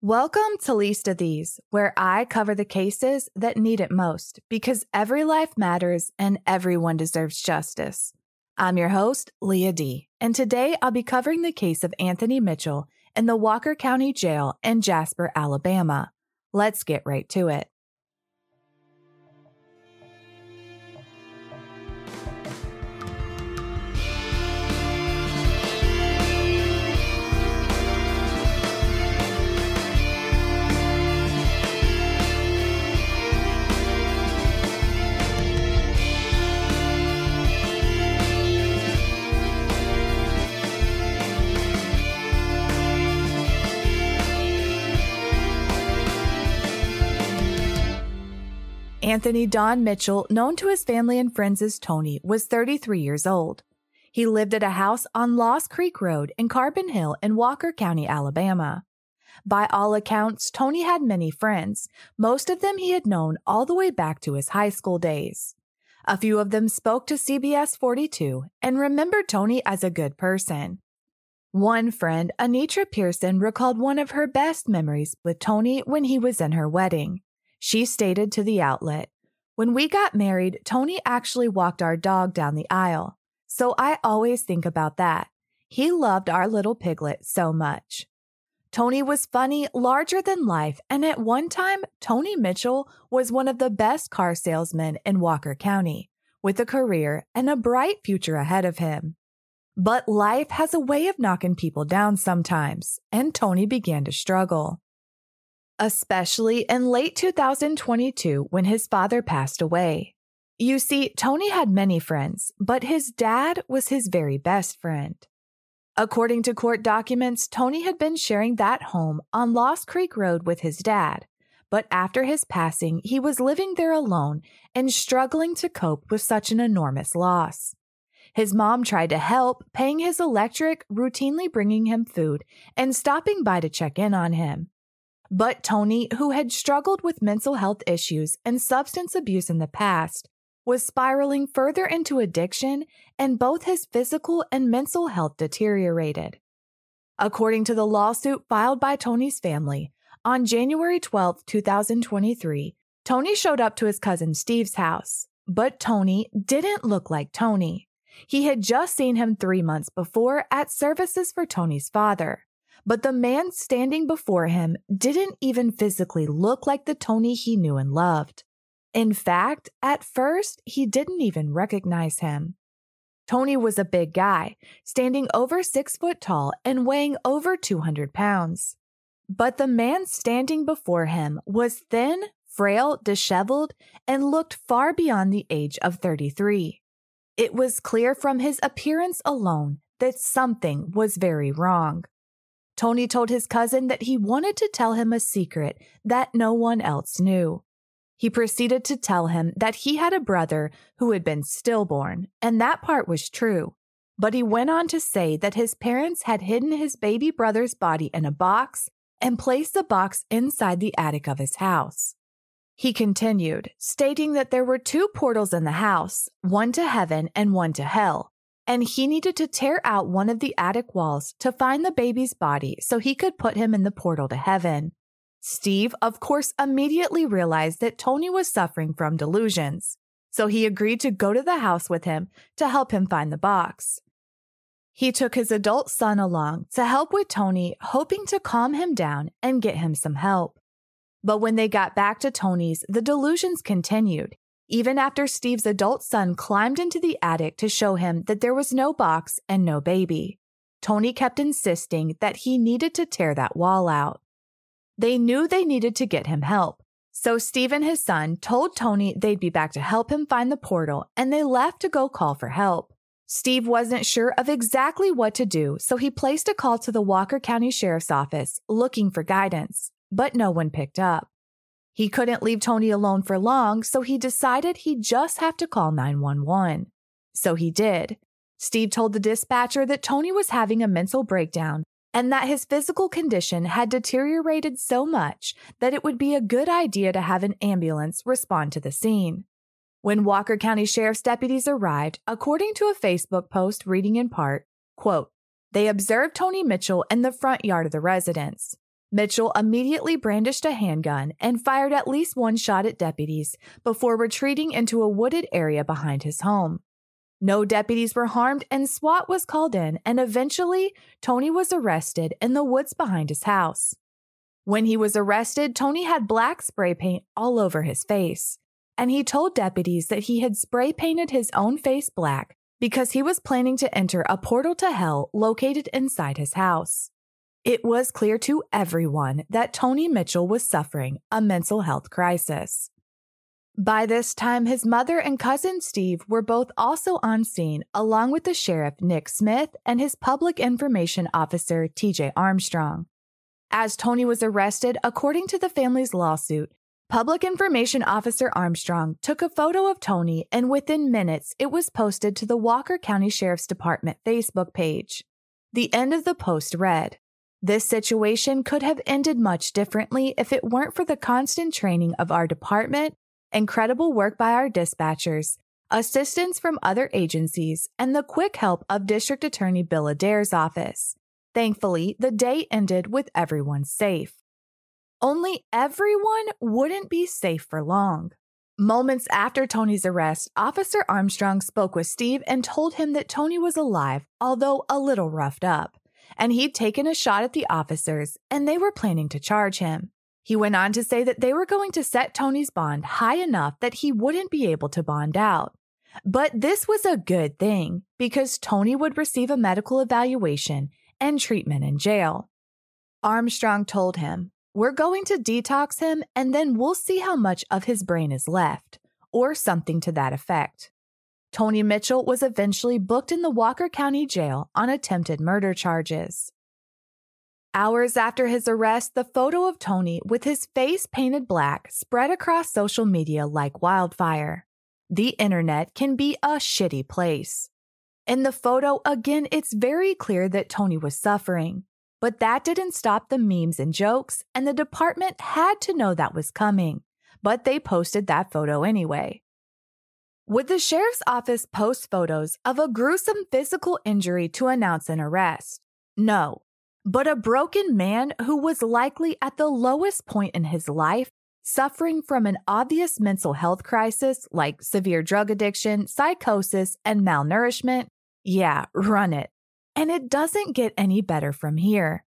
Welcome to Least of These, where I cover the cases that need it most because every life matters and everyone deserves justice. I'm your host, Leah D, and today I'll be covering the case of Anthony Mitchell in the Walker County Jail in Jasper, Alabama. Let's get right to it. Anthony Don Mitchell, known to his family and friends as Tony, was 33 years old. He lived at a house on Lost Creek Road in Carbon Hill in Walker County, Alabama. By all accounts, Tony had many friends, most of them he had known all the way back to his high school days. A few of them spoke to CBS 42 and remembered Tony as a good person. One friend, Anitra Pearson, recalled one of her best memories with Tony when he was in her wedding. She stated to the outlet, When we got married, Tony actually walked our dog down the aisle. So I always think about that. He loved our little piglet so much. Tony was funny, larger than life, and at one time, Tony Mitchell was one of the best car salesmen in Walker County, with a career and a bright future ahead of him. But life has a way of knocking people down sometimes, and Tony began to struggle especially in late 2022 when his father passed away. You see, Tony had many friends, but his dad was his very best friend. According to court documents, Tony had been sharing that home on Lost Creek Road with his dad, but after his passing, he was living there alone and struggling to cope with such an enormous loss. His mom tried to help, paying his electric, routinely bringing him food, and stopping by to check in on him. But Tony, who had struggled with mental health issues and substance abuse in the past, was spiraling further into addiction, and both his physical and mental health deteriorated. According to the lawsuit filed by Tony's family, on January 12, 2023, Tony showed up to his cousin Steve's house, but Tony didn't look like Tony. He had just seen him three months before at services for Tony's father. But the man standing before him didn't even physically look like the Tony he knew and loved. In fact, at first, he didn't even recognize him. Tony was a big guy, standing over six foot tall and weighing over 200 pounds. But the man standing before him was thin, frail, disheveled, and looked far beyond the age of 33. It was clear from his appearance alone that something was very wrong. Tony told his cousin that he wanted to tell him a secret that no one else knew. He proceeded to tell him that he had a brother who had been stillborn, and that part was true. But he went on to say that his parents had hidden his baby brother's body in a box and placed the box inside the attic of his house. He continued, stating that there were two portals in the house, one to heaven and one to hell, and he needed to tear out one of the attic walls to find the baby's body so he could put him in the portal to heaven. Steve, of course, immediately realized that Tony was suffering from delusions, so he agreed to go to the house with him to help him find the box. He took his adult son along to help with Tony, hoping to calm him down and get him some help. But when they got back to Tony's, the delusions continued, even after Steve's adult son climbed into the attic to show him that there was no box and no baby. Tony kept insisting that he needed to tear that wall out. They knew they needed to get him help. So Steve and his son told Tony they'd be back to help him find the portal and they left to go call for help. Steve wasn't sure of exactly what to do, so he placed a call to the Walker County Sheriff's Office looking for guidance, but no one picked up. He couldn't leave Tony alone for long, so he decided he'd just have to call 911. So he did. Steve told the dispatcher that Tony was having a mental breakdown and that his physical condition had deteriorated so much that it would be a good idea to have an ambulance respond to the scene. When Walker County Sheriff's deputies arrived, according to a Facebook post reading in part, quote, they observed Tony Mitchell in the front yard of the residence. Mitchell immediately brandished a handgun and fired at least one shot at deputies before retreating into a wooded area behind his home. No deputies were harmed and SWAT was called in, and eventually, Tony was arrested in the woods behind his house. When he was arrested, Tony had black spray paint all over his face, and he told deputies that he had spray painted his own face black because he was planning to enter a portal to hell located inside his house. It was clear to everyone that Tony Mitchell was suffering a mental health crisis. By this time, his mother and cousin Steve were both also on scene, along with the sheriff Nick Smith and his public information officer TJ Armstrong. As Tony was arrested, according to the family's lawsuit, Public Information Officer Armstrong took a photo of Tony and within minutes it was posted to the Walker County Sheriff's Department Facebook page. The end of the post read, This situation could have ended much differently if it weren't for the constant training of our department incredible work by our dispatchers, assistance from other agencies, and the quick help of District Attorney Bill Adair's office. Thankfully, the day ended with everyone safe. Only everyone wouldn't be safe for long. Moments after Tony's arrest, Officer Armstrong spoke with Steve and told him that Tony was alive, although a little roughed up, and he'd taken a shot at the officers and they were planning to charge him. He went on to say that they were going to set Tony's bond high enough that he wouldn't be able to bond out. But this was a good thing because Tony would receive a medical evaluation and treatment in jail. Armstrong told him, We're going to detox him and then we'll see how much of his brain is left, or something to that effect. Tony Mitchell was eventually booked in the Walker County Jail on attempted murder charges. Hours after his arrest, the photo of Tony with his face painted black spread across social media like wildfire. The internet can be a shitty place. In the photo, again, it's very clear that Tony was suffering. But that didn't stop the memes and jokes, and the department had to know that was coming. But they posted that photo anyway. Would the sheriff's office post photos of a gruesome physical injury to announce an arrest? No, but a broken man who was likely at the lowest point in his life, suffering from an obvious mental health crisis like severe drug addiction, psychosis, and malnourishment. Yeah, run it. And it doesn't get any better from here.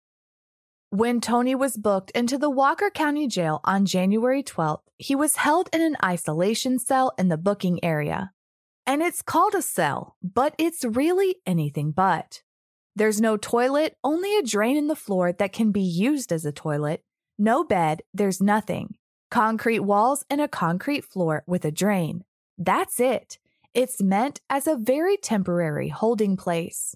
When Tony was booked into the Walker County Jail on January 12th, he was held in an isolation cell in the booking area. And it's called a cell, but it's really anything but. There's no toilet, only a drain in the floor that can be used as a toilet. No bed, there's nothing. Concrete walls and a concrete floor with a drain. That's it. It's meant as a very temporary holding place.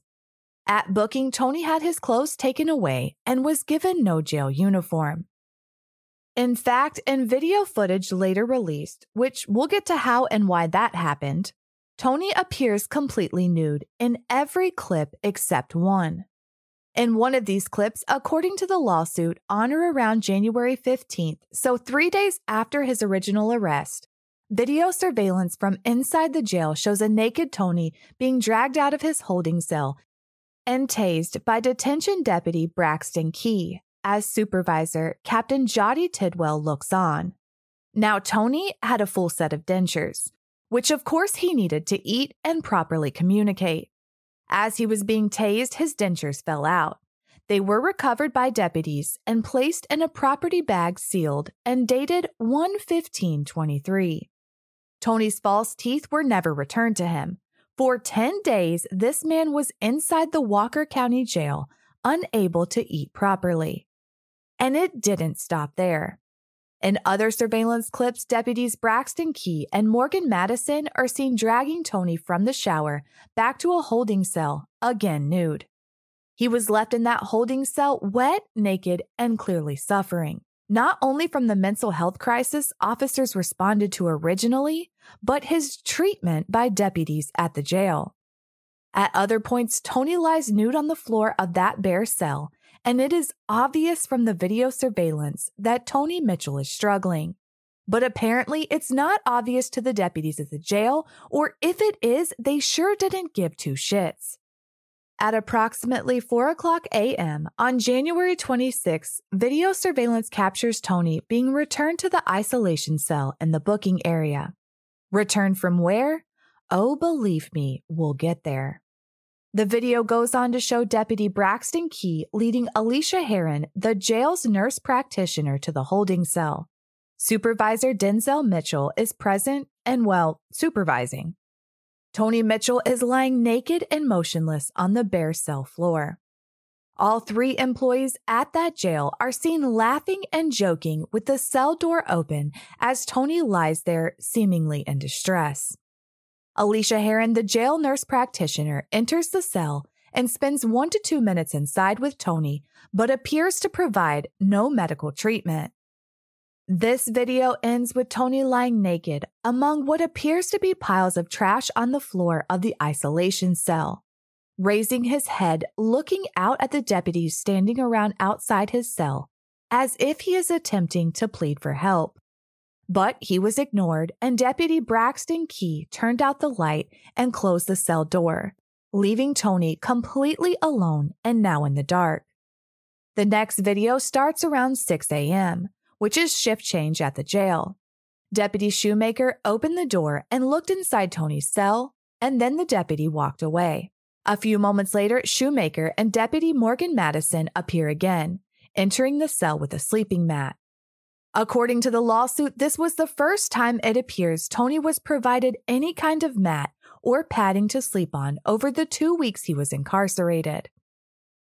At booking, Tony had his clothes taken away and was given no jail uniform. In fact, in video footage later released, which we'll get to how and why that happened, Tony appears completely nude in every clip except one. In one of these clips, according to the lawsuit, on or around January 15th, so three days after his original arrest, video surveillance from inside the jail shows a naked Tony being dragged out of his holding cell and tased by detention deputy Braxton Key as supervisor Captain Jotty Tidwell looks on. Now, Tony had a full set of dentures, which of course he needed to eat and properly communicate. As he was being tased, his dentures fell out. They were recovered by deputies and placed in a property bag sealed and dated 11523. Tony's false teeth were never returned to him. For 10 days, this man was inside the Walker County Jail, unable to eat properly. And it didn't stop there. In other surveillance clips, deputies Braxton Key and Morgan Madison are seen dragging Tony from the shower back to a holding cell, again nude. He was left in that holding cell wet, naked, and clearly suffering, not only from the mental health crisis officers responded to originally, but his treatment by deputies at the jail. At other points, Tony lies nude on the floor of that bare cell and it is obvious from the video surveillance that Tony Mitchell is struggling. But apparently, it's not obvious to the deputies at the jail, or if it is, they sure didn't give two shits. At approximately 4 o'clock a.m. on January 26, video surveillance captures Tony being returned to the isolation cell in the booking area. Returned from where? Oh, believe me, we'll get there. The video goes on to show Deputy Braxton Key leading Alicia Heron, the jail's nurse practitioner, to the holding cell. Supervisor Denzel Mitchell is present and, well, supervising. Tony Mitchell is lying naked and motionless on the bare cell floor. All three employees at that jail are seen laughing and joking with the cell door open as Tony lies there seemingly in distress. Alicia Heron, the jail nurse practitioner, enters the cell and spends one to two minutes inside with Tony, but appears to provide no medical treatment. This video ends with Tony lying naked among what appears to be piles of trash on the floor of the isolation cell. Raising his head, looking out at the deputies standing around outside his cell, as if he is attempting to plead for help. But he was ignored, and Deputy Braxton Key turned out the light and closed the cell door, leaving Tony completely alone and now in the dark. The next video starts around 6 a.m which is shift change at the jail. Deputy Shoemaker opened the door and looked inside Tony's cell, and then the deputy walked away. A few moments later, Shoemaker and Deputy Morgan Madison appear again, entering the cell with a sleeping mat. According to the lawsuit, this was the first time it appears Tony was provided any kind of mat or padding to sleep on over the two weeks he was incarcerated.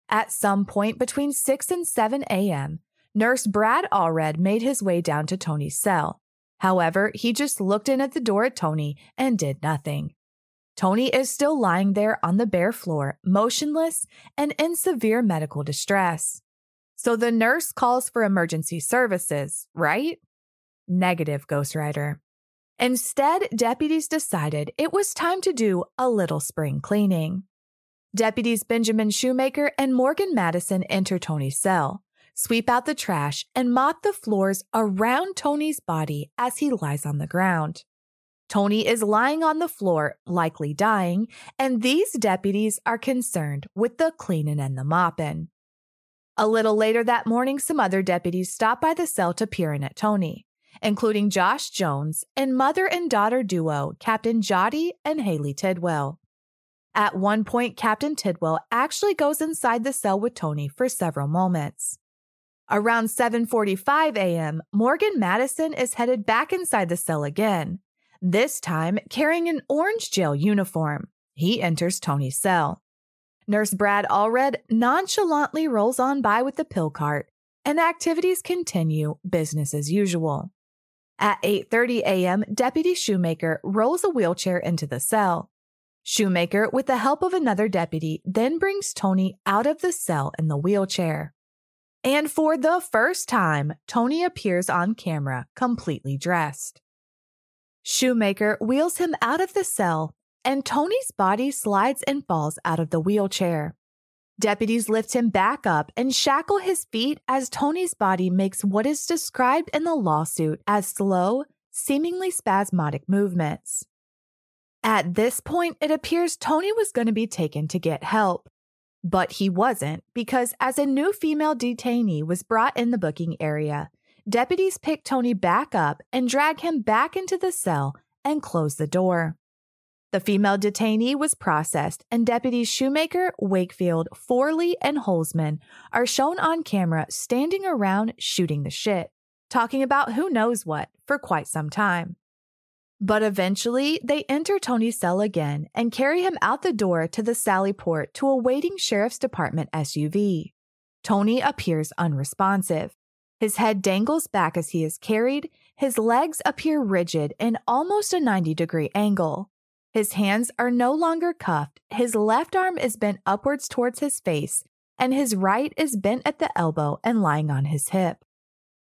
At some point between 6 and 7 a.m., Nurse Brad Allred made his way down to Tony's cell. However, he just looked in at the door at Tony and did nothing. Tony is still lying there on the bare floor, motionless and in severe medical distress. So the nurse calls for emergency services, right? Negative, Ghost Rider. Instead, deputies decided it was time to do a little spring cleaning. Deputies Benjamin Shoemaker and Morgan Madison enter Tony's cell sweep out the trash, and mop the floors around Tony's body as he lies on the ground. Tony is lying on the floor, likely dying, and these deputies are concerned with the cleaning and the mopping. A little later that morning, some other deputies stop by the cell to peer in at Tony, including Josh Jones and mother and daughter duo Captain Jotty and Haley Tidwell. At one point, Captain Tidwell actually goes inside the cell with Tony for several moments. Around 7:45 a.m., Morgan Madison is headed back inside the cell again, this time carrying an orange jail uniform. He enters Tony's cell. Nurse Brad Allred nonchalantly rolls on by with the pill cart, and activities continue business as usual. At 8:30 a.m., Deputy Shoemaker rolls a wheelchair into the cell. Shoemaker, with the help of another deputy, then brings Tony out of the cell in the wheelchair. And for the first time, Tony appears on camera completely dressed. Shoemaker wheels him out of the cell, and Tony's body slides and falls out of the wheelchair. Deputies lift him back up and shackle his feet as Tony's body makes what is described in the lawsuit as slow, seemingly spasmodic movements. At this point, it appears Tony was going to be taken to get help. But he wasn't, because as a new female detainee was brought in the booking area, deputies pick Tony back up and drag him back into the cell and close the door. The female detainee was processed, and deputies Shoemaker, Wakefield, Forley, and Holzman are shown on camera standing around shooting the shit, talking about who knows what for quite some time. But eventually, they enter Tony's cell again and carry him out the door to the Sally Port to a waiting sheriff's department SUV. Tony appears unresponsive. His head dangles back as he is carried, his legs appear rigid in almost a 90 degree angle. His hands are no longer cuffed, his left arm is bent upwards towards his face, and his right is bent at the elbow and lying on his hip.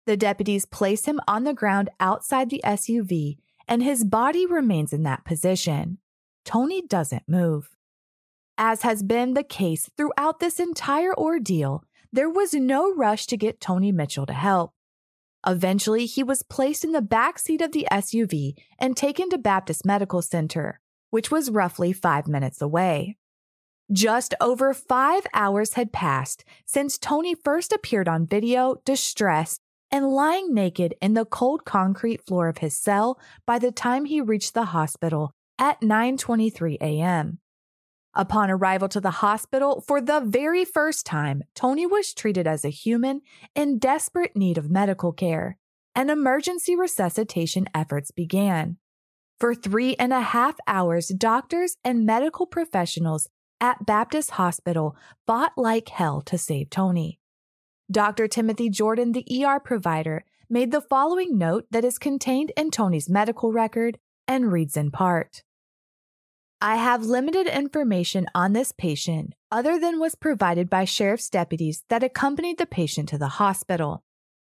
The deputies place him on the ground outside the SUV and his body remains in that position. Tony doesn't move. As has been the case throughout this entire ordeal, there was no rush to get Tony Mitchell to help. Eventually, he was placed in the back seat of the SUV and taken to Baptist Medical Center, which was roughly five minutes away. Just over five hours had passed since Tony first appeared on video, distressed and lying naked in the cold concrete floor of his cell by the time he reached the hospital at 9:23 a.m. Upon arrival to the hospital for the very first time, Tony was treated as a human in desperate need of medical care, and emergency resuscitation efforts began. For three and a half hours, doctors and medical professionals at Baptist Hospital fought like hell to save Tony. Dr. Timothy Jordan, the ER provider, made the following note that is contained in Tony's medical record and reads in part. I have limited information on this patient other than was provided by sheriff's deputies that accompanied the patient to the hospital.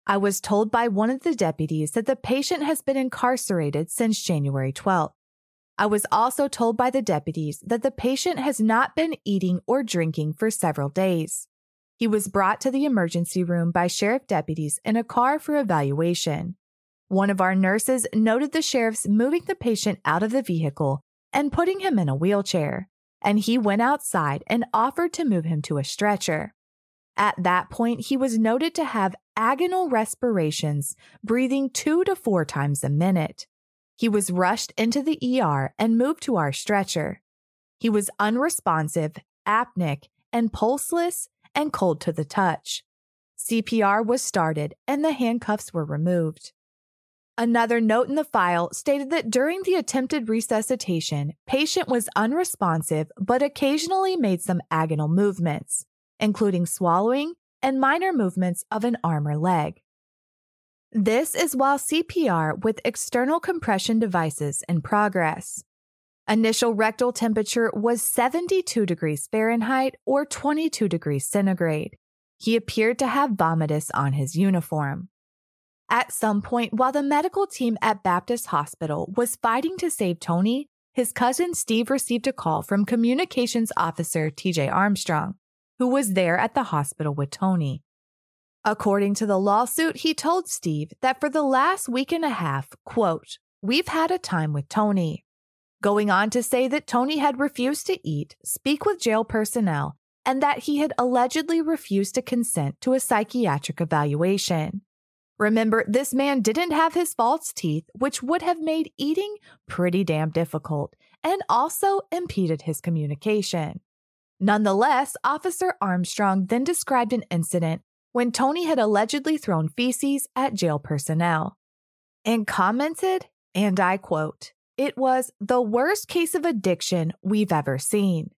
I was told by one of the deputies that the patient has been incarcerated since January 12th. I was also told by the deputies that the patient has not been eating or drinking for several days. He was brought to the emergency room by sheriff deputies in a car for evaluation. One of our nurses noted the sheriffs moving the patient out of the vehicle and putting him in a wheelchair, and he went outside and offered to move him to a stretcher. At that point, he was noted to have agonal respirations, breathing two to four times a minute. He was rushed into the ER and moved to our stretcher. He was unresponsive, apneic, and pulseless and cold to the touch. CPR was started and the handcuffs were removed. Another note in the file stated that during the attempted resuscitation, patient was unresponsive but occasionally made some agonal movements, including swallowing and minor movements of an arm or leg. This is while CPR with external compression devices in progress. Initial rectal temperature was 72 degrees Fahrenheit or 22 degrees centigrade. He appeared to have vomitus on his uniform. At some point, while the medical team at Baptist Hospital was fighting to save Tony, his cousin Steve received a call from communications officer TJ Armstrong, who was there at the hospital with Tony. According to the lawsuit, he told Steve that for the last week and a half, quote, we've had a time with Tony. Going on to say that Tony had refused to eat, speak with jail personnel, and that he had allegedly refused to consent to a psychiatric evaluation. Remember, this man didn't have his false teeth, which would have made eating pretty damn difficult and also impeded his communication. Nonetheless, Officer Armstrong then described an incident when Tony had allegedly thrown feces at jail personnel and commented, and I quote, it was the worst case of addiction we've ever seen.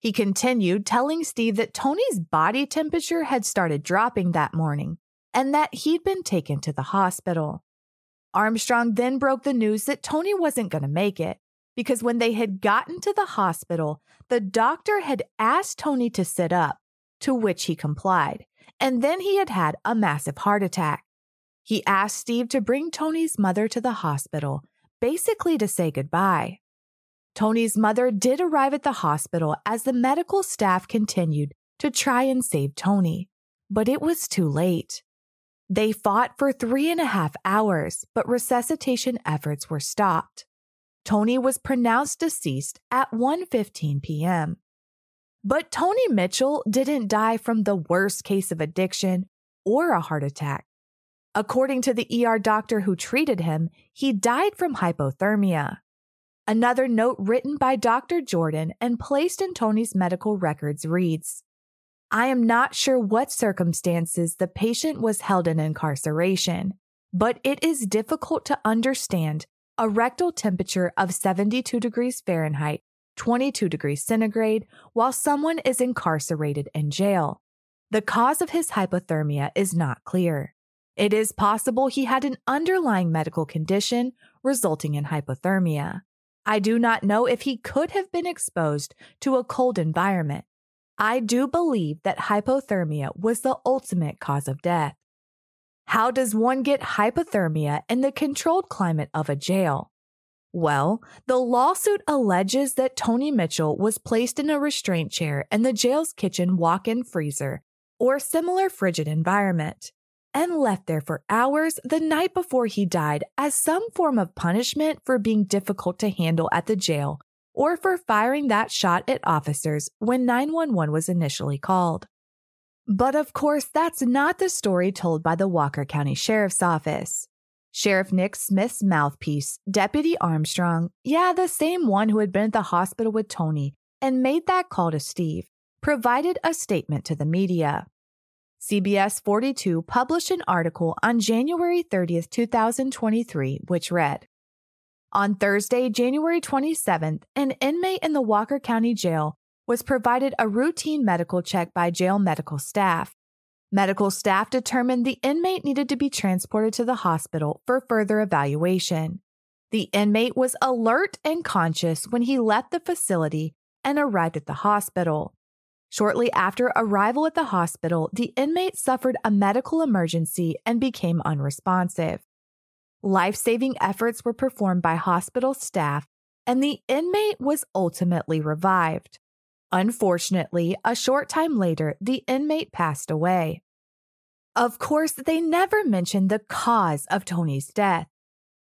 He continued, telling Steve that Tony's body temperature had started dropping that morning and that he'd been taken to the hospital. Armstrong then broke the news that Tony wasn't going to make it because when they had gotten to the hospital, the doctor had asked Tony to sit up, to which he complied and then he had had a massive heart attack. He asked Steve to bring Tony's mother to the hospital, basically to say goodbye. Tony's mother did arrive at the hospital as the medical staff continued to try and save Tony, but it was too late. They fought for three and a half hours, but resuscitation efforts were stopped. Tony was pronounced deceased at 1:15 p.m. But Tony Mitchell didn't die from the worst case of addiction or a heart attack. According to the ER doctor who treated him, he died from hypothermia. Another note written by Dr. Jordan and placed in Tony's medical records reads I am not sure what circumstances the patient was held in incarceration, but it is difficult to understand a rectal temperature of 72 degrees Fahrenheit 22 degrees centigrade while someone is incarcerated in jail. The cause of his hypothermia is not clear. It is possible he had an underlying medical condition resulting in hypothermia. I do not know if he could have been exposed to a cold environment. I do believe that hypothermia was the ultimate cause of death. How does one get hypothermia in the controlled climate of a jail? Well, the lawsuit alleges that Tony Mitchell was placed in a restraint chair in the jail's kitchen walk in freezer or similar frigid environment and left there for hours the night before he died as some form of punishment for being difficult to handle at the jail or for firing that shot at officers when 911 was initially called. But of course, that's not the story told by the Walker County Sheriff's Office. Sheriff Nick Smith's mouthpiece, Deputy Armstrong, yeah, the same one who had been at the hospital with Tony and made that call to Steve, provided a statement to the media. CBS 42 published an article on January 30th, 2023, which read On Thursday, January 27th, an inmate in the Walker County Jail was provided a routine medical check by jail medical staff. Medical staff determined the inmate needed to be transported to the hospital for further evaluation. The inmate was alert and conscious when he left the facility and arrived at the hospital. Shortly after arrival at the hospital, the inmate suffered a medical emergency and became unresponsive. Life saving efforts were performed by hospital staff, and the inmate was ultimately revived. Unfortunately, a short time later, the inmate passed away. Of course, they never mentioned the cause of Tony's death.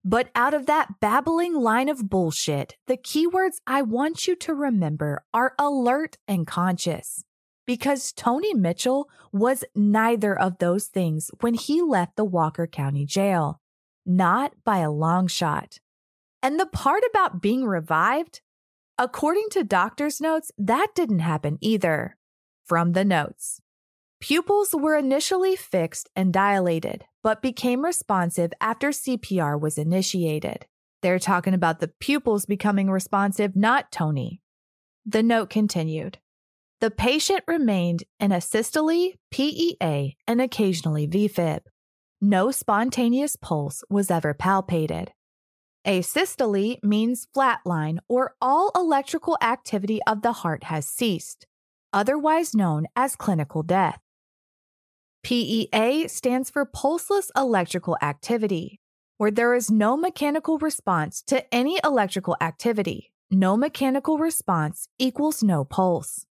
But out of that babbling line of bullshit, the keywords I want you to remember are alert and conscious. Because Tony Mitchell was neither of those things when he left the Walker County Jail. Not by a long shot. And the part about being revived? According to doctor's notes, that didn't happen either. From the notes. Pupils were initially fixed and dilated, but became responsive after CPR was initiated. They're talking about the pupils becoming responsive, not Tony. The note continued. The patient remained in asystole, PEA, and occasionally VFib. No spontaneous pulse was ever palpated. Asystole means flatline or all electrical activity of the heart has ceased, otherwise known as clinical death. PEA stands for pulseless electrical activity, where there is no mechanical response to any electrical activity. No mechanical response equals no pulse.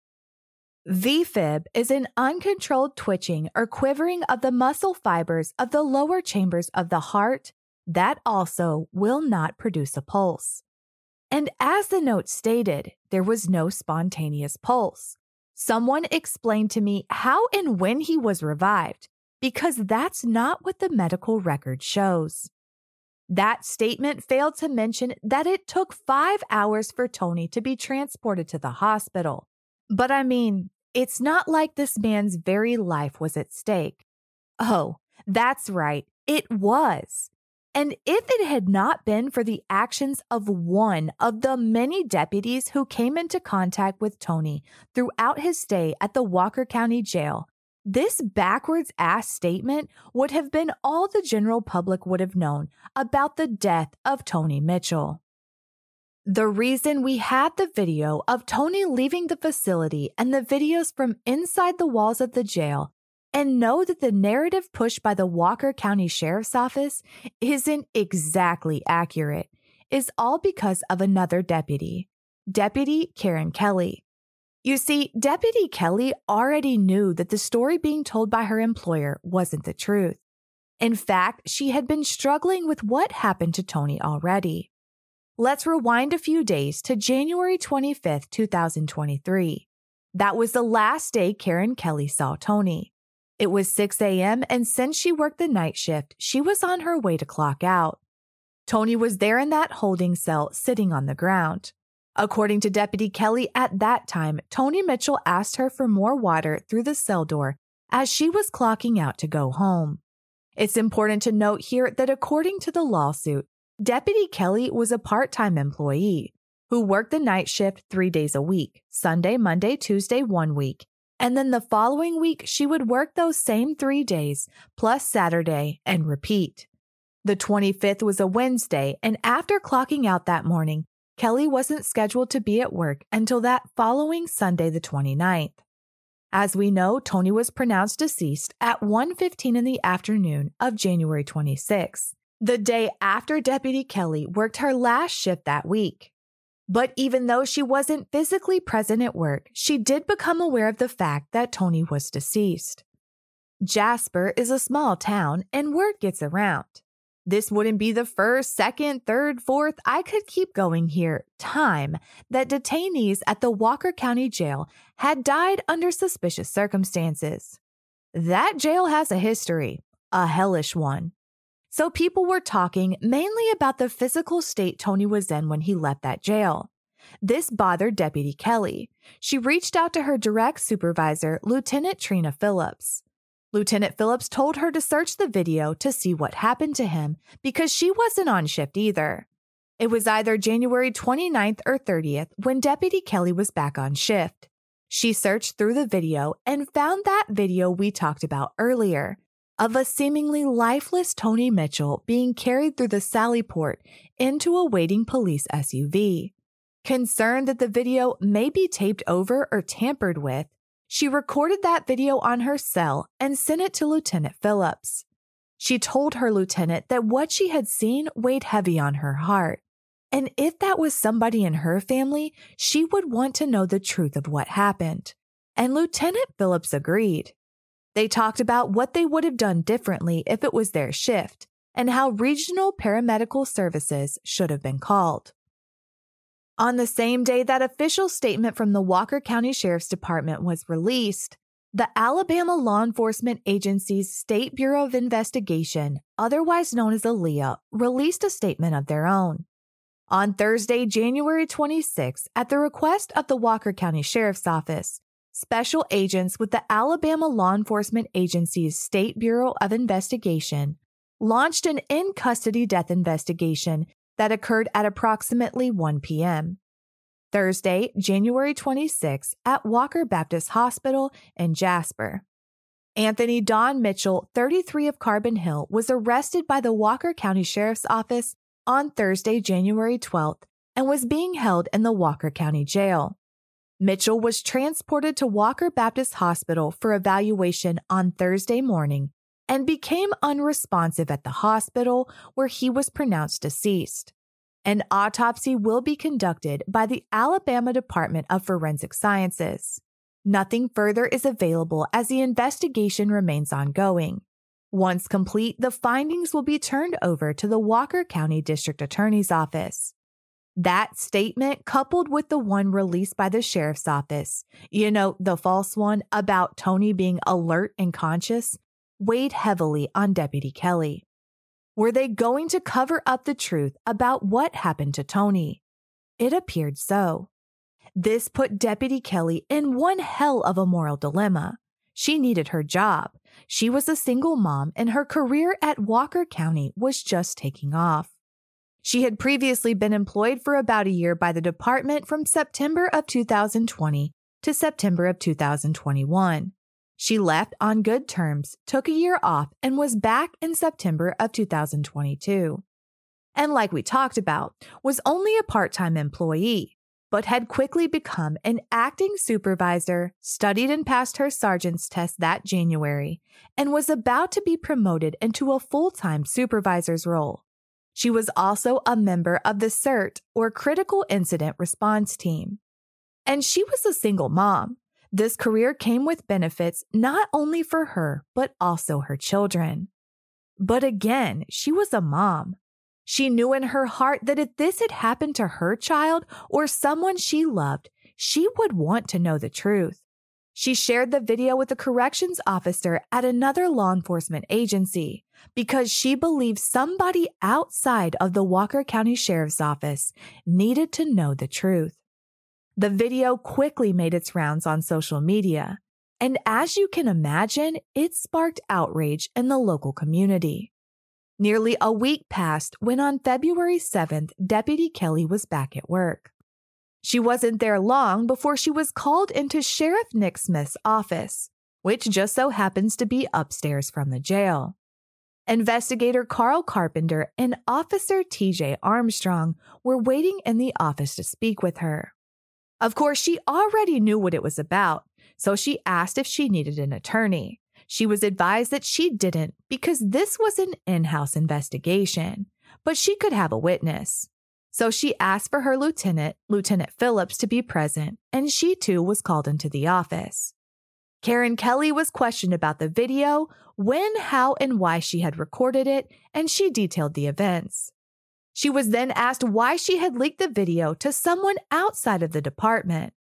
VFib is an uncontrolled twitching or quivering of the muscle fibers of the lower chambers of the heart that also will not produce a pulse. And as the note stated, there was no spontaneous pulse. Someone explained to me how and when he was revived, because that's not what the medical record shows. That statement failed to mention that it took five hours for Tony to be transported to the hospital. But I mean, it's not like this man's very life was at stake. Oh, that's right, it was. And if it had not been for the actions of one of the many deputies who came into contact with Tony throughout his stay at the Walker County Jail, this backwards ass statement would have been all the general public would have known about the death of Tony Mitchell. The reason we had the video of Tony leaving the facility and the videos from inside the walls of the jail and know that the narrative pushed by the Walker County Sheriff's Office isn't exactly accurate is all because of another deputy, Deputy Karen Kelly. You see, Deputy Kelly already knew that the story being told by her employer wasn't the truth. In fact, she had been struggling with what happened to Tony already. Let's rewind a few days to January 25th, 2023. That was the last day Karen Kelly saw Tony. It was 6 a.m., and since she worked the night shift, she was on her way to clock out. Tony was there in that holding cell, sitting on the ground. According to Deputy Kelly, at that time, Tony Mitchell asked her for more water through the cell door as she was clocking out to go home. It's important to note here that according to the lawsuit, Deputy Kelly was a part time employee who worked the night shift three days a week Sunday, Monday, Tuesday, one week, and then the following week, she would work those same three days, plus Saturday, and repeat. The 25th was a Wednesday, and after clocking out that morning, Kelly wasn't scheduled to be at work until that following Sunday, the 29th. As we know, Tony was pronounced deceased at 1:15 in the afternoon of January 26, the day after Deputy Kelly worked her last shift that week. But even though she wasn't physically present at work, she did become aware of the fact that Tony was deceased. Jasper is a small town and word gets around. This wouldn't be the first, second, third, fourth, I could keep going here, time that detainees at the Walker County Jail had died under suspicious circumstances. That jail has a history, a hellish one. So people were talking mainly about the physical state Tony was in when he left that jail. This bothered Deputy Kelly. She reached out to her direct supervisor, Lieutenant Trina Phillips. Lieutenant Phillips told her to search the video to see what happened to him because she wasn't on shift either. It was either January 29th or 30th when Deputy Kelly was back on shift. She searched through the video and found that video we talked about earlier of a seemingly lifeless Tony Mitchell being carried through the Sally Port into a waiting police SUV. Concerned that the video may be taped over or tampered with, she recorded that video on her cell and sent it to Lieutenant Phillips. She told her lieutenant that what she had seen weighed heavy on her heart. And if that was somebody in her family, she would want to know the truth of what happened. And Lieutenant Phillips agreed. They talked about what they would have done differently if it was their shift and how regional paramedical services should have been called. On the same day that official statement from the Walker County Sheriff's Department was released, the Alabama Law Enforcement Agency's State Bureau of Investigation, otherwise known as ALEA, released a statement of their own. On Thursday, January 26, at the request of the Walker County Sheriff's Office, special agents with the Alabama Law Enforcement Agency's State Bureau of Investigation launched an in custody death investigation that occurred at approximately 1 p.m. Thursday, January 26, at Walker Baptist Hospital in Jasper. Anthony Don Mitchell, 33 of Carbon Hill, was arrested by the Walker County Sheriff's Office on Thursday, January 12th, and was being held in the Walker County Jail. Mitchell was transported to Walker Baptist Hospital for evaluation on Thursday morning and became unresponsive at the hospital where he was pronounced deceased. An autopsy will be conducted by the Alabama Department of Forensic Sciences. Nothing further is available as the investigation remains ongoing. Once complete, the findings will be turned over to the Walker County District Attorney's Office. That statement, coupled with the one released by the sheriff's office, you know, the false one about Tony being alert and conscious, weighed heavily on Deputy Kelly. Were they going to cover up the truth about what happened to Tony? It appeared so. This put Deputy Kelly in one hell of a moral dilemma. She needed her job. She was a single mom, and her career at Walker County was just taking off. She had previously been employed for about a year by the department from September of 2020 to September of 2021. She left on good terms, took a year off, and was back in September of 2022. And like we talked about, was only a part time employee, but had quickly become an acting supervisor, studied and passed her sergeant's test that January, and was about to be promoted into a full time supervisor's role. She was also a member of the CERT or Critical Incident Response Team. And she was a single mom, this career came with benefits not only for her, but also her children. But again, she was a mom. She knew in her heart that if this had happened to her child or someone she loved, she would want to know the truth. She shared the video with a corrections officer at another law enforcement agency because she believed somebody outside of the Walker County Sheriff's Office needed to know the truth. The video quickly made its rounds on social media, and as you can imagine, it sparked outrage in the local community. Nearly a week passed when on February 7th, Deputy Kelly was back at work. She wasn't there long before she was called into Sheriff Nick Smith's office, which just so happens to be upstairs from the jail. Investigator Carl Carpenter and Officer TJ Armstrong were waiting in the office to speak with her. Of course, she already knew what it was about, so she asked if she needed an attorney. She was advised that she didn't because this was an in house investigation, but she could have a witness. So she asked for her lieutenant, Lieutenant Phillips, to be present, and she too was called into the office. Karen Kelly was questioned about the video, when, how, and why she had recorded it, and she detailed the events. She was then asked why she had leaked the video to someone outside of the department.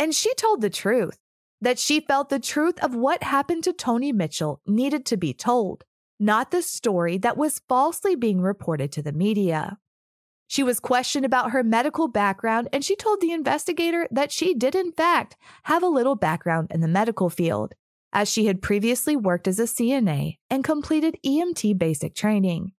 And she told the truth that she felt the truth of what happened to Tony Mitchell needed to be told, not the story that was falsely being reported to the media. She was questioned about her medical background, and she told the investigator that she did, in fact, have a little background in the medical field, as she had previously worked as a CNA and completed EMT basic training.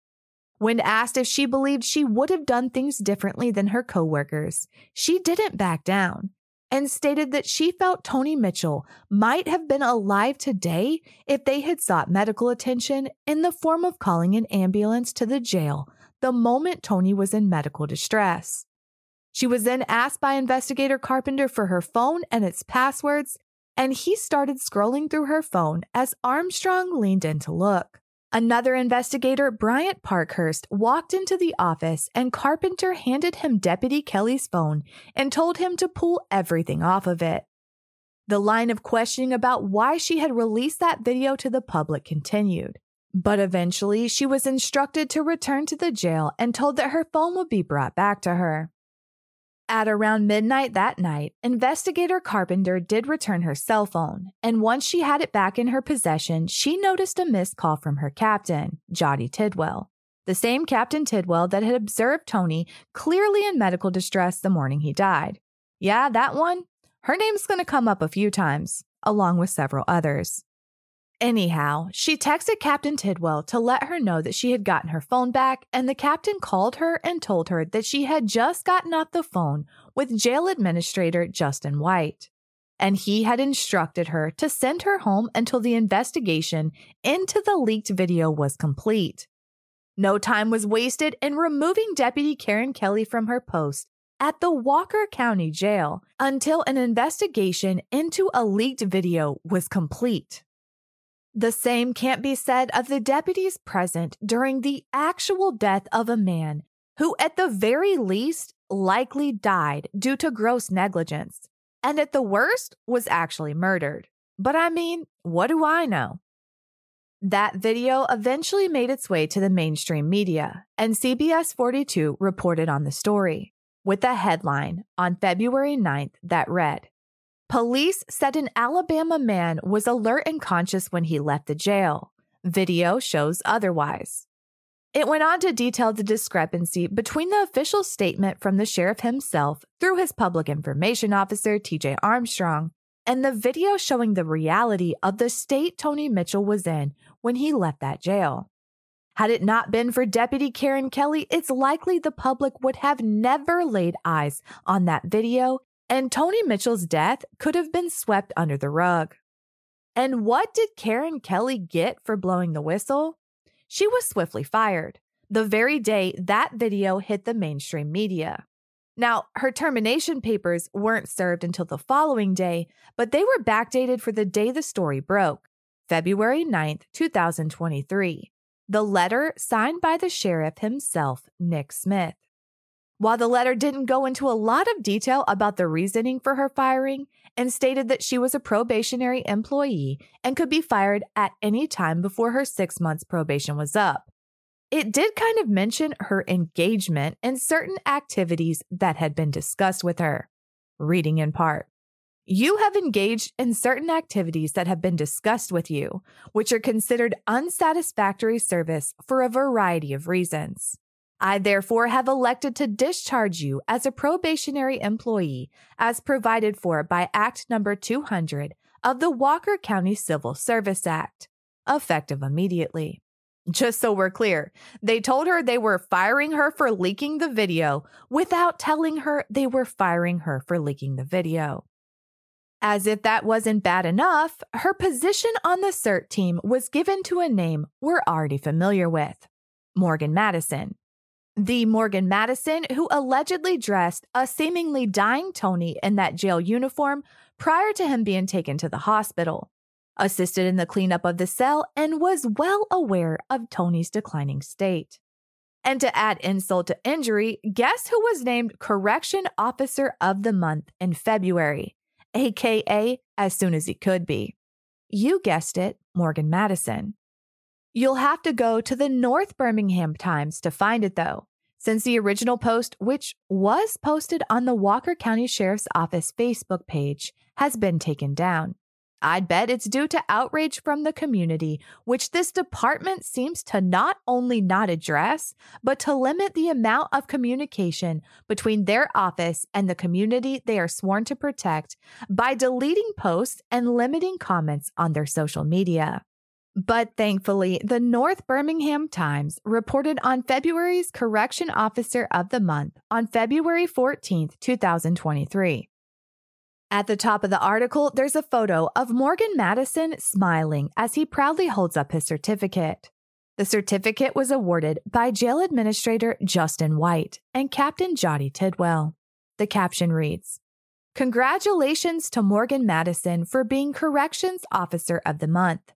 When asked if she believed she would have done things differently than her coworkers, she didn't back down and stated that she felt Tony Mitchell might have been alive today if they had sought medical attention in the form of calling an ambulance to the jail the moment Tony was in medical distress. She was then asked by investigator Carpenter for her phone and its passwords, and he started scrolling through her phone as Armstrong leaned in to look. Another investigator, Bryant Parkhurst, walked into the office and Carpenter handed him Deputy Kelly's phone and told him to pull everything off of it. The line of questioning about why she had released that video to the public continued. But eventually, she was instructed to return to the jail and told that her phone would be brought back to her. At around midnight that night, investigator Carpenter did return her cell phone, and once she had it back in her possession, she noticed a missed call from her captain, Jottie Tidwell, the same Captain Tidwell that had observed Tony clearly in medical distress the morning he died. Yeah, that one. Her name's going to come up a few times, along with several others. Anyhow, she texted Captain Tidwell to let her know that she had gotten her phone back, and the captain called her and told her that she had just gotten off the phone with jail administrator Justin White. And he had instructed her to send her home until the investigation into the leaked video was complete. No time was wasted in removing Deputy Karen Kelly from her post at the Walker County Jail until an investigation into a leaked video was complete. The same can't be said of the deputies present during the actual death of a man who, at the very least, likely died due to gross negligence, and at the worst, was actually murdered. But I mean, what do I know? That video eventually made its way to the mainstream media, and CBS 42 reported on the story with a headline on February 9th that read Police said an Alabama man was alert and conscious when he left the jail. Video shows otherwise. It went on to detail the discrepancy between the official statement from the sheriff himself through his public information officer, TJ Armstrong, and the video showing the reality of the state Tony Mitchell was in when he left that jail. Had it not been for Deputy Karen Kelly, it's likely the public would have never laid eyes on that video and Tony Mitchell's death could have been swept under the rug. And what did Karen Kelly get for blowing the whistle? She was swiftly fired the very day that video hit the mainstream media. Now, her termination papers weren't served until the following day, but they were backdated for the day the story broke, February 9th, 2023. The letter signed by the sheriff himself, Nick Smith. While the letter didn't go into a lot of detail about the reasoning for her firing and stated that she was a probationary employee and could be fired at any time before her six months probation was up, it did kind of mention her engagement in certain activities that had been discussed with her. Reading in part. You have engaged in certain activities that have been discussed with you, which are considered unsatisfactory service for a variety of reasons. I therefore have elected to discharge you as a probationary employee as provided for by Act Number 200 of the Walker County Civil Service Act, effective immediately. Just so we're clear, they told her they were firing her for leaking the video without telling her they were firing her for leaking the video. As if that wasn't bad enough, her position on the CERT team was given to a name we're already familiar with Morgan Madison, the Morgan Madison, who allegedly dressed a seemingly dying Tony in that jail uniform prior to him being taken to the hospital, assisted in the cleanup of the cell, and was well aware of Tony's declining state. And to add insult to injury, guess who was named Correction Officer of the Month in February, aka as soon as he could be? You guessed it, Morgan Madison. You'll have to go to the North Birmingham Times to find it, though, since the original post, which was posted on the Walker County Sheriff's Office Facebook page, has been taken down. I'd bet it's due to outrage from the community, which this department seems to not only not address, but to limit the amount of communication between their office and the community they are sworn to protect by deleting posts and limiting comments on their social media. But thankfully, the North Birmingham Times reported on February's Correction Officer of the Month on February 14, 2023. At the top of the article, there's a photo of Morgan Madison smiling as he proudly holds up his certificate. The certificate was awarded by Jail Administrator Justin White and Captain Jotty Tidwell. The caption reads Congratulations to Morgan Madison for being Corrections Officer of the Month.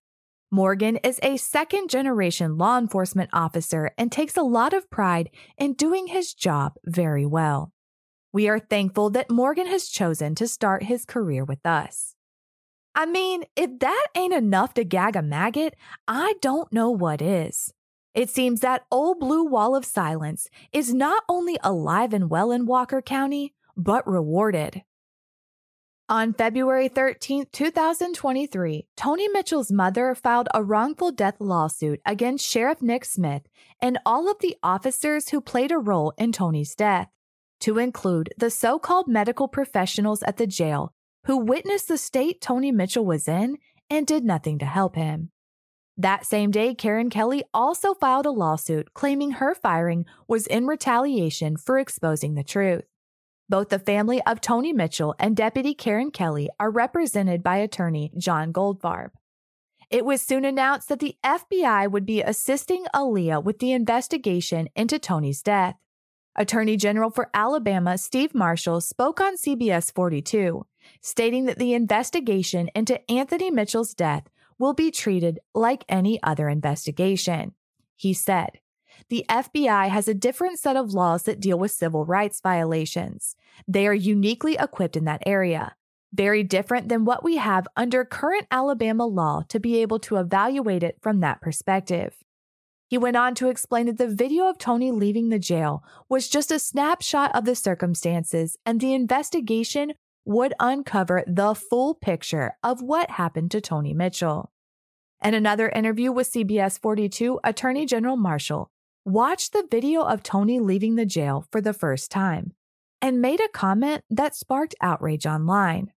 Morgan is a second generation law enforcement officer and takes a lot of pride in doing his job very well. We are thankful that Morgan has chosen to start his career with us. I mean, if that ain't enough to gag a maggot, I don't know what is. It seems that old blue wall of silence is not only alive and well in Walker County, but rewarded. On February 13, 2023, Tony Mitchell's mother filed a wrongful death lawsuit against Sheriff Nick Smith and all of the officers who played a role in Tony's death to include the so called medical professionals at the jail who witnessed the state Tony Mitchell was in and did nothing to help him. That same day, Karen Kelly also filed a lawsuit claiming her firing was in retaliation for exposing the truth. Both the family of Tony Mitchell and Deputy Karen Kelly are represented by attorney John Goldfarb. It was soon announced that the FBI would be assisting ALEA with the investigation into Tony's death. Attorney General for Alabama Steve Marshall spoke on CBS 42, stating that the investigation into Anthony Mitchell's death will be treated like any other investigation. He said, the FBI has a different set of laws that deal with civil rights violations. They are uniquely equipped in that area, very different than what we have under current Alabama law to be able to evaluate it from that perspective. He went on to explain that the video of Tony leaving the jail was just a snapshot of the circumstances and the investigation would uncover the full picture of what happened to Tony Mitchell. In another interview with CBS 42, Attorney General Marshall watched the video of Tony leaving the jail for the first time and made a comment that sparked outrage online.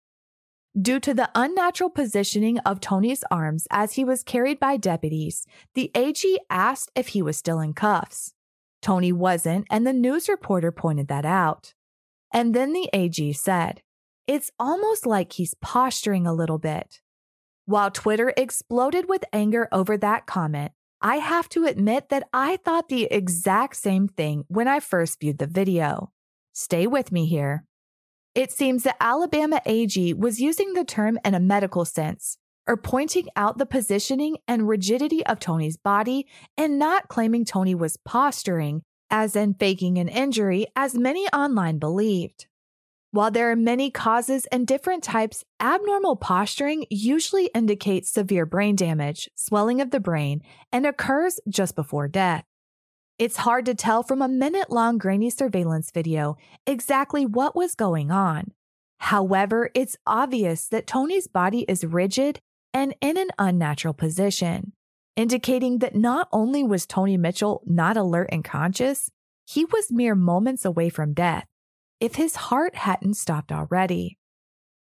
Due to the unnatural positioning of Tony's arms as he was carried by deputies, the AG asked if he was still in cuffs. Tony wasn't, and the news reporter pointed that out. And then the AG said, It's almost like he's posturing a little bit. While Twitter exploded with anger over that comment, I have to admit that I thought the exact same thing when I first viewed the video. Stay with me here. It seems that Alabama AG was using the term in a medical sense, or pointing out the positioning and rigidity of Tony's body and not claiming Tony was posturing, as in faking an injury, as many online believed. While there are many causes and different types, abnormal posturing usually indicates severe brain damage, swelling of the brain, and occurs just before death. It's hard to tell from a minute long grainy surveillance video exactly what was going on. However, it's obvious that Tony's body is rigid and in an unnatural position, indicating that not only was Tony Mitchell not alert and conscious, he was mere moments away from death if his heart hadn't stopped already.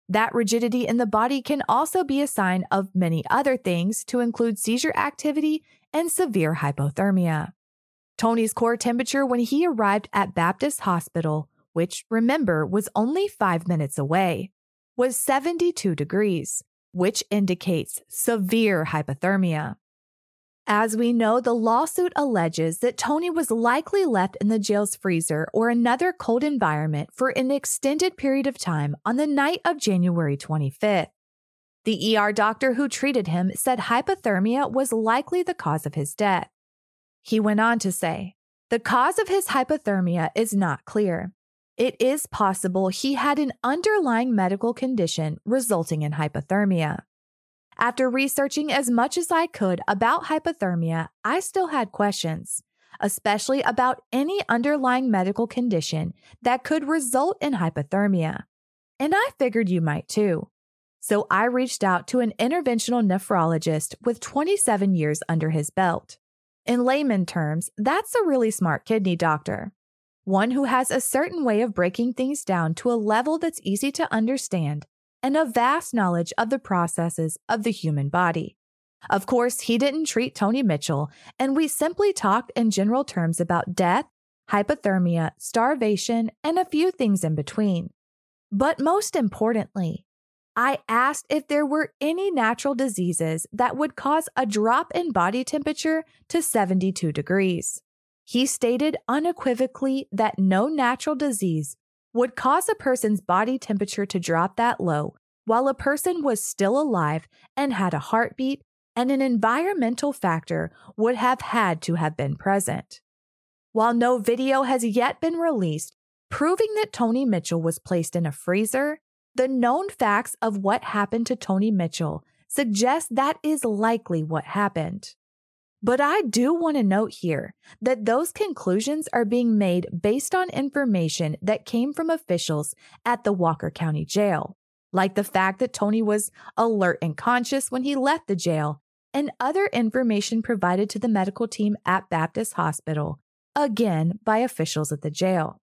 That rigidity in the body can also be a sign of many other things, to include seizure activity and severe hypothermia. Tony's core temperature when he arrived at Baptist Hospital, which remember was only five minutes away, was 72 degrees, which indicates severe hypothermia. As we know, the lawsuit alleges that Tony was likely left in the jail's freezer or another cold environment for an extended period of time on the night of January 25th. The ER doctor who treated him said hypothermia was likely the cause of his death. He went on to say, the cause of his hypothermia is not clear. It is possible he had an underlying medical condition resulting in hypothermia. After researching as much as I could about hypothermia, I still had questions, especially about any underlying medical condition that could result in hypothermia. And I figured you might too. So I reached out to an interventional nephrologist with 27 years under his belt. In layman terms, that's a really smart kidney doctor. One who has a certain way of breaking things down to a level that's easy to understand and a vast knowledge of the processes of the human body. Of course, he didn't treat Tony Mitchell, and we simply talked in general terms about death, hypothermia, starvation, and a few things in between. But most importantly, I asked if there were any natural diseases that would cause a drop in body temperature to 72 degrees. He stated unequivocally that no natural disease would cause a person's body temperature to drop that low while a person was still alive and had a heartbeat, and an environmental factor would have had to have been present. While no video has yet been released proving that Tony Mitchell was placed in a freezer, the known facts of what happened to Tony Mitchell suggest that is likely what happened. But I do want to note here that those conclusions are being made based on information that came from officials at the Walker County Jail, like the fact that Tony was alert and conscious when he left the jail, and other information provided to the medical team at Baptist Hospital, again by officials at the jail.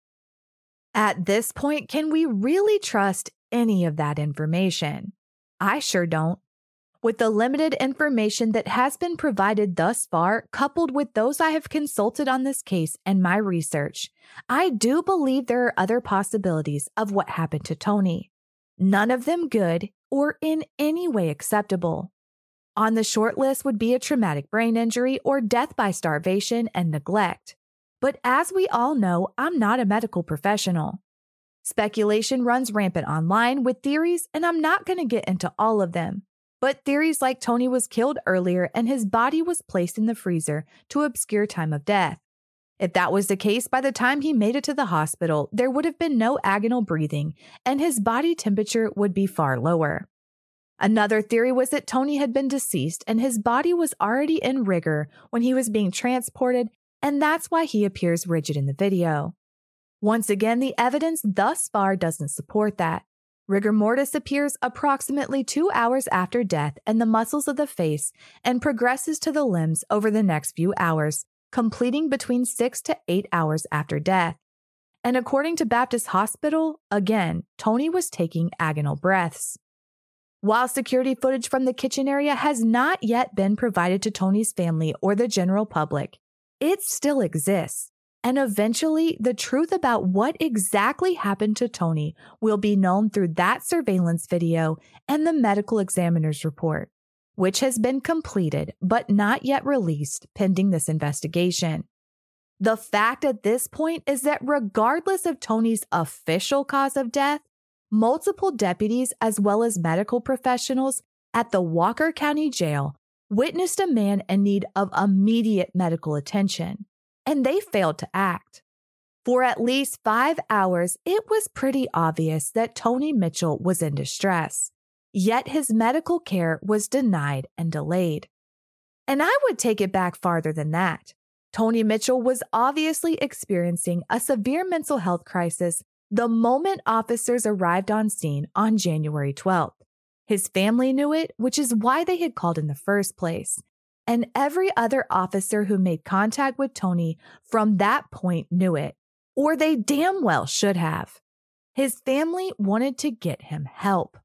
At this point, can we really trust any of that information? I sure don't. With the limited information that has been provided thus far, coupled with those I have consulted on this case and my research, I do believe there are other possibilities of what happened to Tony. None of them good or in any way acceptable. On the short list would be a traumatic brain injury or death by starvation and neglect. But as we all know, I'm not a medical professional. Speculation runs rampant online with theories, and I'm not going to get into all of them. But theories like Tony was killed earlier and his body was placed in the freezer to obscure time of death. If that was the case, by the time he made it to the hospital, there would have been no agonal breathing and his body temperature would be far lower. Another theory was that Tony had been deceased and his body was already in rigor when he was being transported, and that's why he appears rigid in the video. Once again, the evidence thus far doesn't support that. Rigor mortis appears approximately two hours after death in the muscles of the face and progresses to the limbs over the next few hours, completing between six to eight hours after death. And according to Baptist Hospital, again, Tony was taking agonal breaths. While security footage from the kitchen area has not yet been provided to Tony's family or the general public, it still exists. And eventually, the truth about what exactly happened to Tony will be known through that surveillance video and the medical examiner's report, which has been completed but not yet released pending this investigation. The fact at this point is that regardless of Tony's official cause of death, multiple deputies as well as medical professionals at the Walker County Jail witnessed a man in need of immediate medical attention and they failed to act. For at least five hours, it was pretty obvious that Tony Mitchell was in distress, yet his medical care was denied and delayed. And I would take it back farther than that. Tony Mitchell was obviously experiencing a severe mental health crisis the moment officers arrived on scene on January 12th. His family knew it, which is why they had called in the first place and every other officer who made contact with Tony from that point knew it, or they damn well should have. His family wanted to get him help.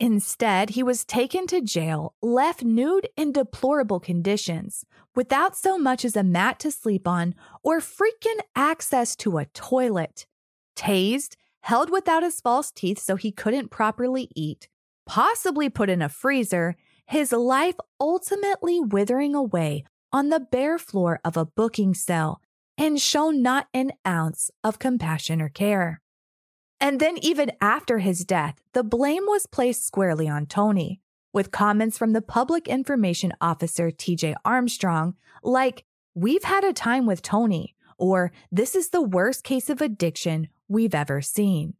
Instead, he was taken to jail, left nude in deplorable conditions, without so much as a mat to sleep on or freaking access to a toilet, tased, held without his false teeth so he couldn't properly eat, possibly put in a freezer, his life ultimately withering away on the bare floor of a booking cell and shown not an ounce of compassion or care. And then, even after his death, the blame was placed squarely on Tony, with comments from the public information officer TJ Armstrong like, We've had a time with Tony, or This is the worst case of addiction we've ever seen.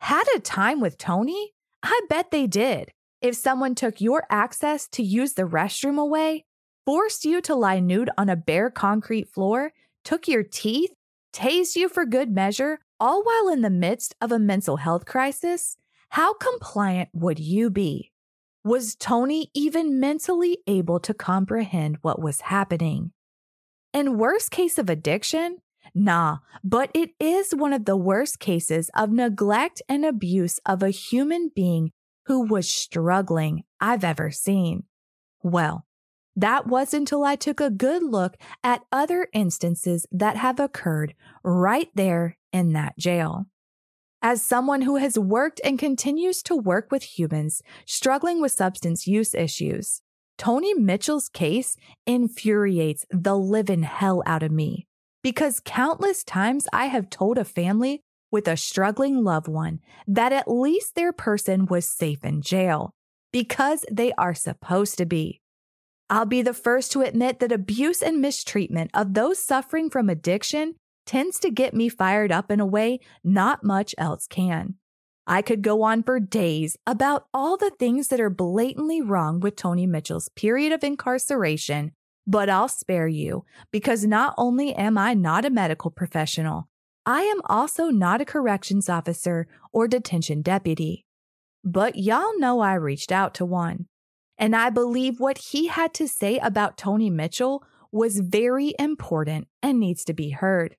Had a time with Tony? I bet they did. If someone took your access to use the restroom away, forced you to lie nude on a bare concrete floor, took your teeth, tased you for good measure, all while in the midst of a mental health crisis, how compliant would you be? Was Tony even mentally able to comprehend what was happening? In worst case of addiction, nah, but it is one of the worst cases of neglect and abuse of a human being who was struggling I've ever seen. Well, that was until I took a good look at other instances that have occurred right there in that jail. As someone who has worked and continues to work with humans struggling with substance use issues, Tony Mitchell's case infuriates the living hell out of me because countless times I have told a family with a struggling loved one that at least their person was safe in jail because they are supposed to be. I'll be the first to admit that abuse and mistreatment of those suffering from addiction tends to get me fired up in a way not much else can. I could go on for days about all the things that are blatantly wrong with Tony Mitchell's period of incarceration, but I'll spare you because not only am I not a medical professional, I am also not a corrections officer or detention deputy. But y'all know I reached out to one. And I believe what he had to say about Tony Mitchell was very important and needs to be heard.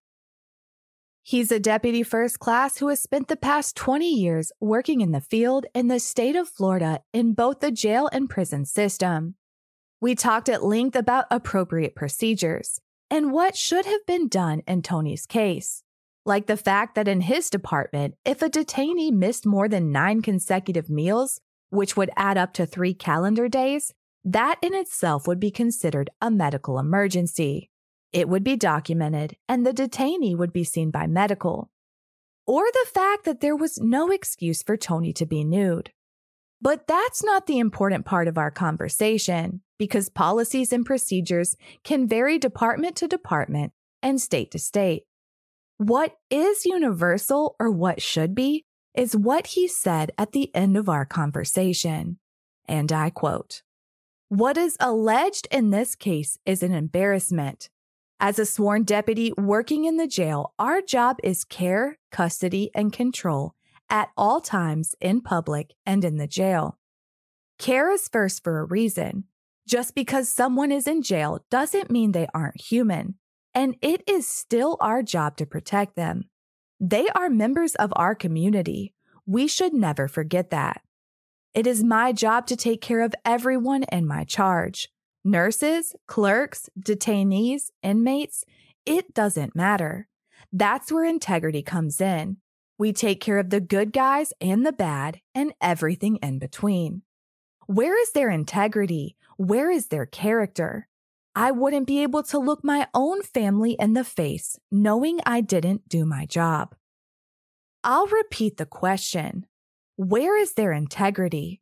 He's a deputy first class who has spent the past 20 years working in the field in the state of Florida in both the jail and prison system. We talked at length about appropriate procedures and what should have been done in Tony's case, like the fact that in his department, if a detainee missed more than nine consecutive meals, which would add up to three calendar days, that in itself would be considered a medical emergency. It would be documented, and the detainee would be seen by medical. Or the fact that there was no excuse for Tony to be nude. But that's not the important part of our conversation, because policies and procedures can vary department to department and state to state. What is universal, or what should be, is what he said at the end of our conversation. And I quote What is alleged in this case is an embarrassment, as a sworn deputy working in the jail, our job is care, custody, and control at all times in public and in the jail. Care is first for a reason. Just because someone is in jail doesn't mean they aren't human, and it is still our job to protect them. They are members of our community. We should never forget that. It is my job to take care of everyone in my charge. Nurses, clerks, detainees, inmates, it doesn't matter. That's where integrity comes in. We take care of the good guys and the bad and everything in between. Where is their integrity? Where is their character? I wouldn't be able to look my own family in the face knowing I didn't do my job. I'll repeat the question Where is their integrity?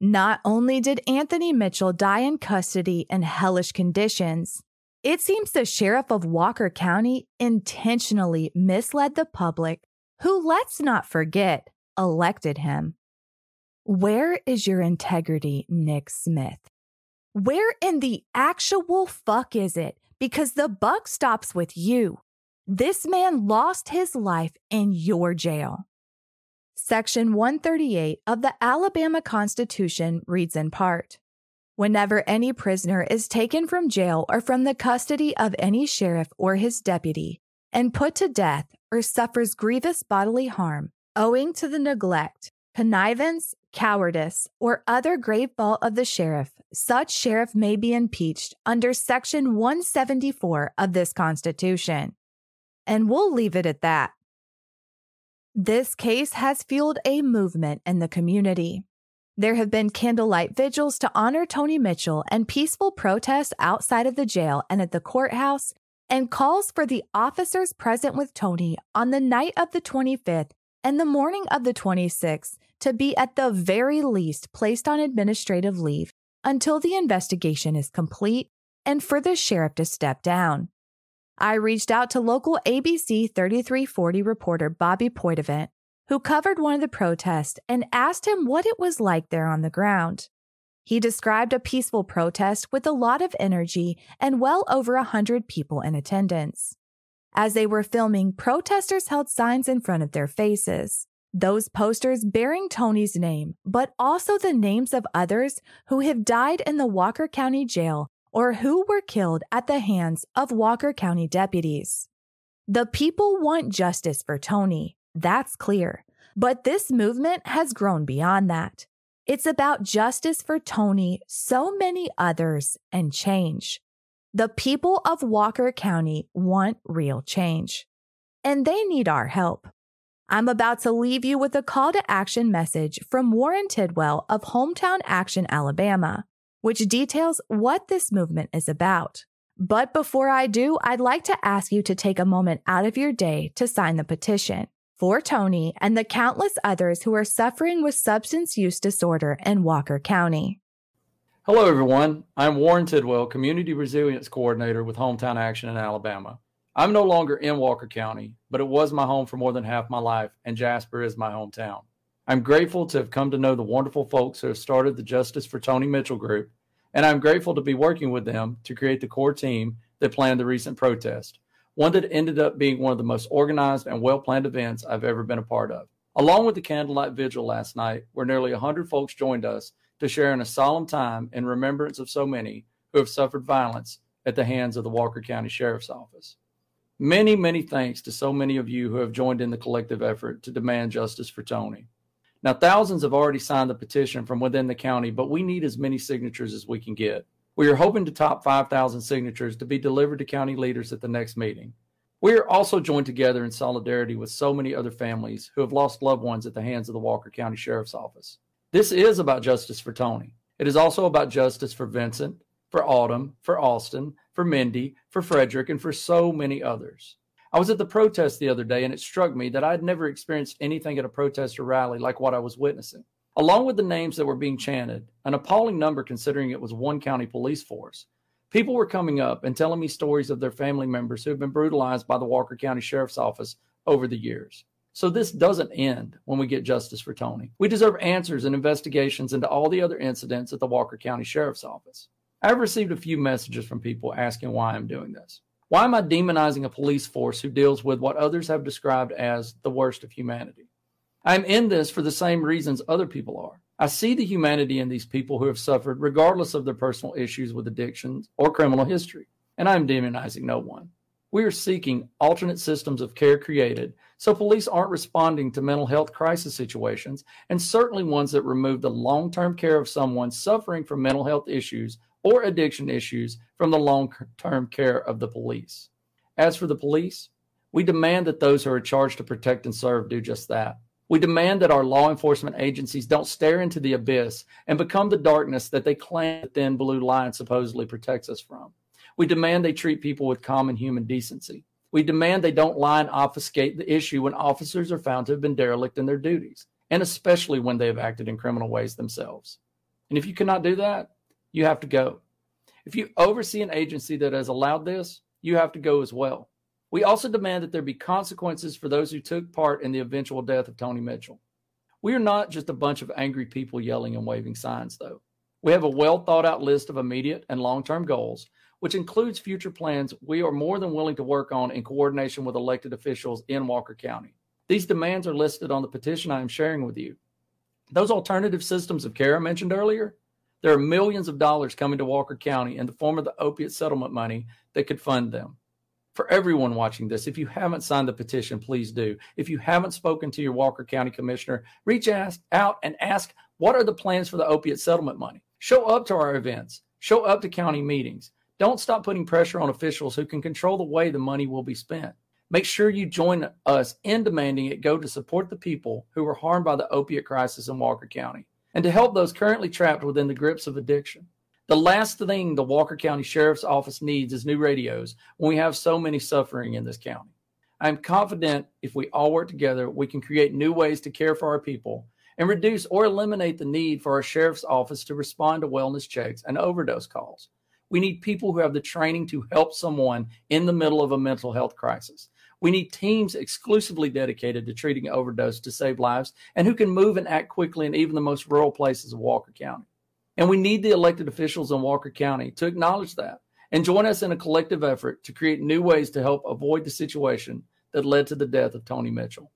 Not only did Anthony Mitchell die in custody in hellish conditions, it seems the sheriff of Walker County intentionally misled the public, who, let's not forget, elected him. Where is your integrity, Nick Smith? Where in the actual fuck is it? Because the buck stops with you. This man lost his life in your jail. Section 138 of the Alabama Constitution reads in part Whenever any prisoner is taken from jail or from the custody of any sheriff or his deputy and put to death or suffers grievous bodily harm owing to the neglect, connivance, cowardice, or other grave fault of the sheriff, such sheriff may be impeached under Section 174 of this Constitution. And we'll leave it at that. This case has fueled a movement in the community. There have been candlelight vigils to honor Tony Mitchell and peaceful protests outside of the jail and at the courthouse, and calls for the officers present with Tony on the night of the 25th and the morning of the 26th to be at the very least placed on administrative leave until the investigation is complete and for the sheriff to step down. I reached out to local ABC 3340 reporter Bobby Poitevint, who covered one of the protests and asked him what it was like there on the ground. He described a peaceful protest with a lot of energy and well over a hundred people in attendance. As they were filming, protesters held signs in front of their faces. Those posters bearing Tony's name, but also the names of others who have died in the Walker County Jail or who were killed at the hands of Walker County deputies. The people want justice for Tony, that's clear. But this movement has grown beyond that. It's about justice for Tony, so many others, and change. The people of Walker County want real change, and they need our help. I'm about to leave you with a call to action message from Warren Tidwell of Hometown Action, Alabama, which details what this movement is about. But before I do, I'd like to ask you to take a moment out of your day to sign the petition for Tony and the countless others who are suffering with substance use disorder in Walker County. Hello, everyone. I'm Warren Tidwell, Community Resilience Coordinator with Hometown Action in Alabama. I'm no longer in Walker County, but it was my home for more than half my life, and Jasper is my hometown. I'm grateful to have come to know the wonderful folks who have started the Justice for Tony Mitchell group, and I'm grateful to be working with them to create the core team that planned the recent protest one that ended up being one of the most organized and well planned events I've ever been a part of. Along with the candlelight vigil last night, where nearly 100 folks joined us to share in a solemn time in remembrance of so many who have suffered violence at the hands of the Walker County Sheriff's Office. Many, many thanks to so many of you who have joined in the collective effort to demand justice for Tony. Now, thousands have already signed the petition from within the county, but we need as many signatures as we can get. We are hoping to top 5,000 signatures to be delivered to county leaders at the next meeting. We are also joined together in solidarity with so many other families who have lost loved ones at the hands of the Walker County Sheriff's Office. This is about justice for Tony. It is also about justice for Vincent, for Autumn, for Austin, for Mindy, for Frederick, and for so many others. I was at the protest the other day and it struck me that I had never experienced anything at a protest or rally like what I was witnessing. Along with the names that were being chanted, an appalling number considering it was one county police force, people were coming up and telling me stories of their family members who have been brutalized by the Walker County Sheriff's Office over the years. So this doesn't end when we get justice for Tony. We deserve answers and investigations into all the other incidents at the Walker County Sheriff's Office. I've received a few messages from people asking why I'm doing this. Why am I demonizing a police force who deals with what others have described as the worst of humanity? I'm in this for the same reasons other people are. I see the humanity in these people who have suffered, regardless of their personal issues with addictions or criminal history. And I'm demonizing no one. We are seeking alternate systems of care created so police aren't responding to mental health crisis situations, and certainly ones that remove the long term care of someone suffering from mental health issues or addiction issues from the long term care of the police. As for the police, we demand that those who are charged to protect and serve do just that. We demand that our law enforcement agencies don't stare into the abyss and become the darkness that they claim the thin blue line supposedly protects us from. We demand they treat people with common human decency. We demand they don't lie and obfuscate the issue when officers are found to have been derelict in their duties, and especially when they have acted in criminal ways themselves. And if you cannot do that, you have to go. If you oversee an agency that has allowed this, you have to go as well. We also demand that there be consequences for those who took part in the eventual death of Tony Mitchell. We are not just a bunch of angry people yelling and waving signs, though. We have a well thought out list of immediate and long term goals, which includes future plans we are more than willing to work on in coordination with elected officials in Walker County. These demands are listed on the petition I am sharing with you. Those alternative systems of care I mentioned earlier, there are millions of dollars coming to Walker County in the form of the opiate settlement money that could fund them for everyone watching this, if you haven't signed the petition, please do. If you haven't spoken to your Walker County Commissioner, reach out and ask what are the plans for the opiate settlement money. Show up to our events, show up to county meetings. Don't stop putting pressure on officials who can control the way the money will be spent. Make sure you join us in demanding it go to support the people who were harmed by the opiate crisis in Walker County and to help those currently trapped within the grips of addiction. The last thing the Walker County Sheriff's Office needs is new radios when we have so many suffering in this county. I am confident if we all work together, we can create new ways to care for our people and reduce or eliminate the need for our sheriff's office to respond to wellness checks and overdose calls. We need people who have the training to help someone in the middle of a mental health crisis. We need teams exclusively dedicated to treating overdose to save lives and who can move and act quickly in even the most rural places of Walker County. And we need the elected officials in Walker County to acknowledge that and join us in a collective effort to create new ways to help avoid the situation that led to the death of Tony Mitchell.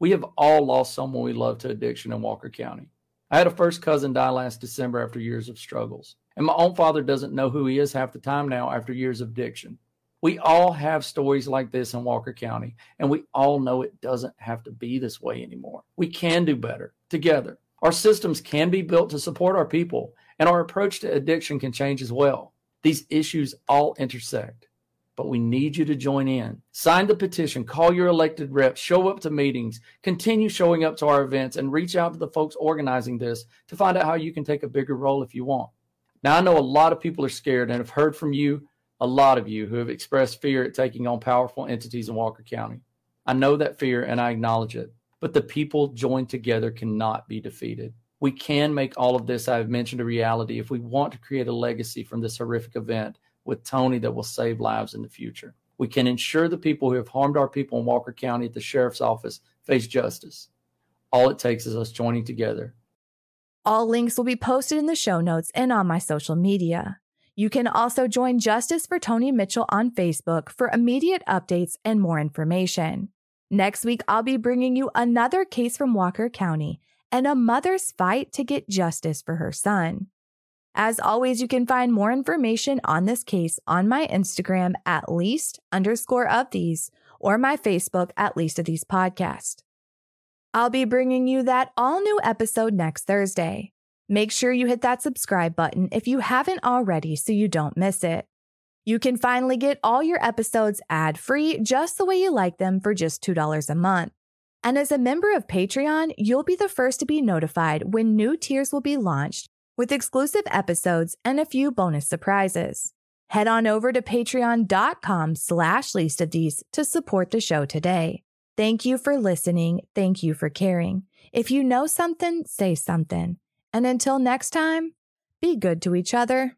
We have all lost someone we love to addiction in Walker County. I had a first cousin die last December after years of struggles, and my own father doesn't know who he is half the time now after years of addiction. We all have stories like this in Walker County, and we all know it doesn't have to be this way anymore. We can do better together. Our systems can be built to support our people, and our approach to addiction can change as well. These issues all intersect, but we need you to join in. Sign the petition, call your elected reps, show up to meetings, continue showing up to our events, and reach out to the folks organizing this to find out how you can take a bigger role if you want. Now, I know a lot of people are scared and have heard from you a lot of you who have expressed fear at taking on powerful entities in Walker County. I know that fear and I acknowledge it, but the people joined together cannot be defeated. We can make all of this I've mentioned a reality if we want to create a legacy from this horrific event with Tony that will save lives in the future. We can ensure the people who have harmed our people in Walker County at the sheriff's office face justice. All it takes is us joining together. All links will be posted in the show notes and on my social media. You can also join Justice for Tony Mitchell on Facebook for immediate updates and more information. Next week, I'll be bringing you another case from Walker County and a mother's fight to get justice for her son. As always, you can find more information on this case on my Instagram at least underscore of these or my Facebook at least of these podcast. I'll be bringing you that all new episode next Thursday. Make sure you hit that subscribe button if you haven't already so you don't miss it. You can finally get all your episodes ad free just the way you like them for just $2 a month. And as a member of Patreon, you'll be the first to be notified when new tiers will be launched with exclusive episodes and a few bonus surprises. Head on over to patreon.com slash least of these to support the show today. Thank you for listening. Thank you for caring. If you know something, say something. And until next time, be good to each other.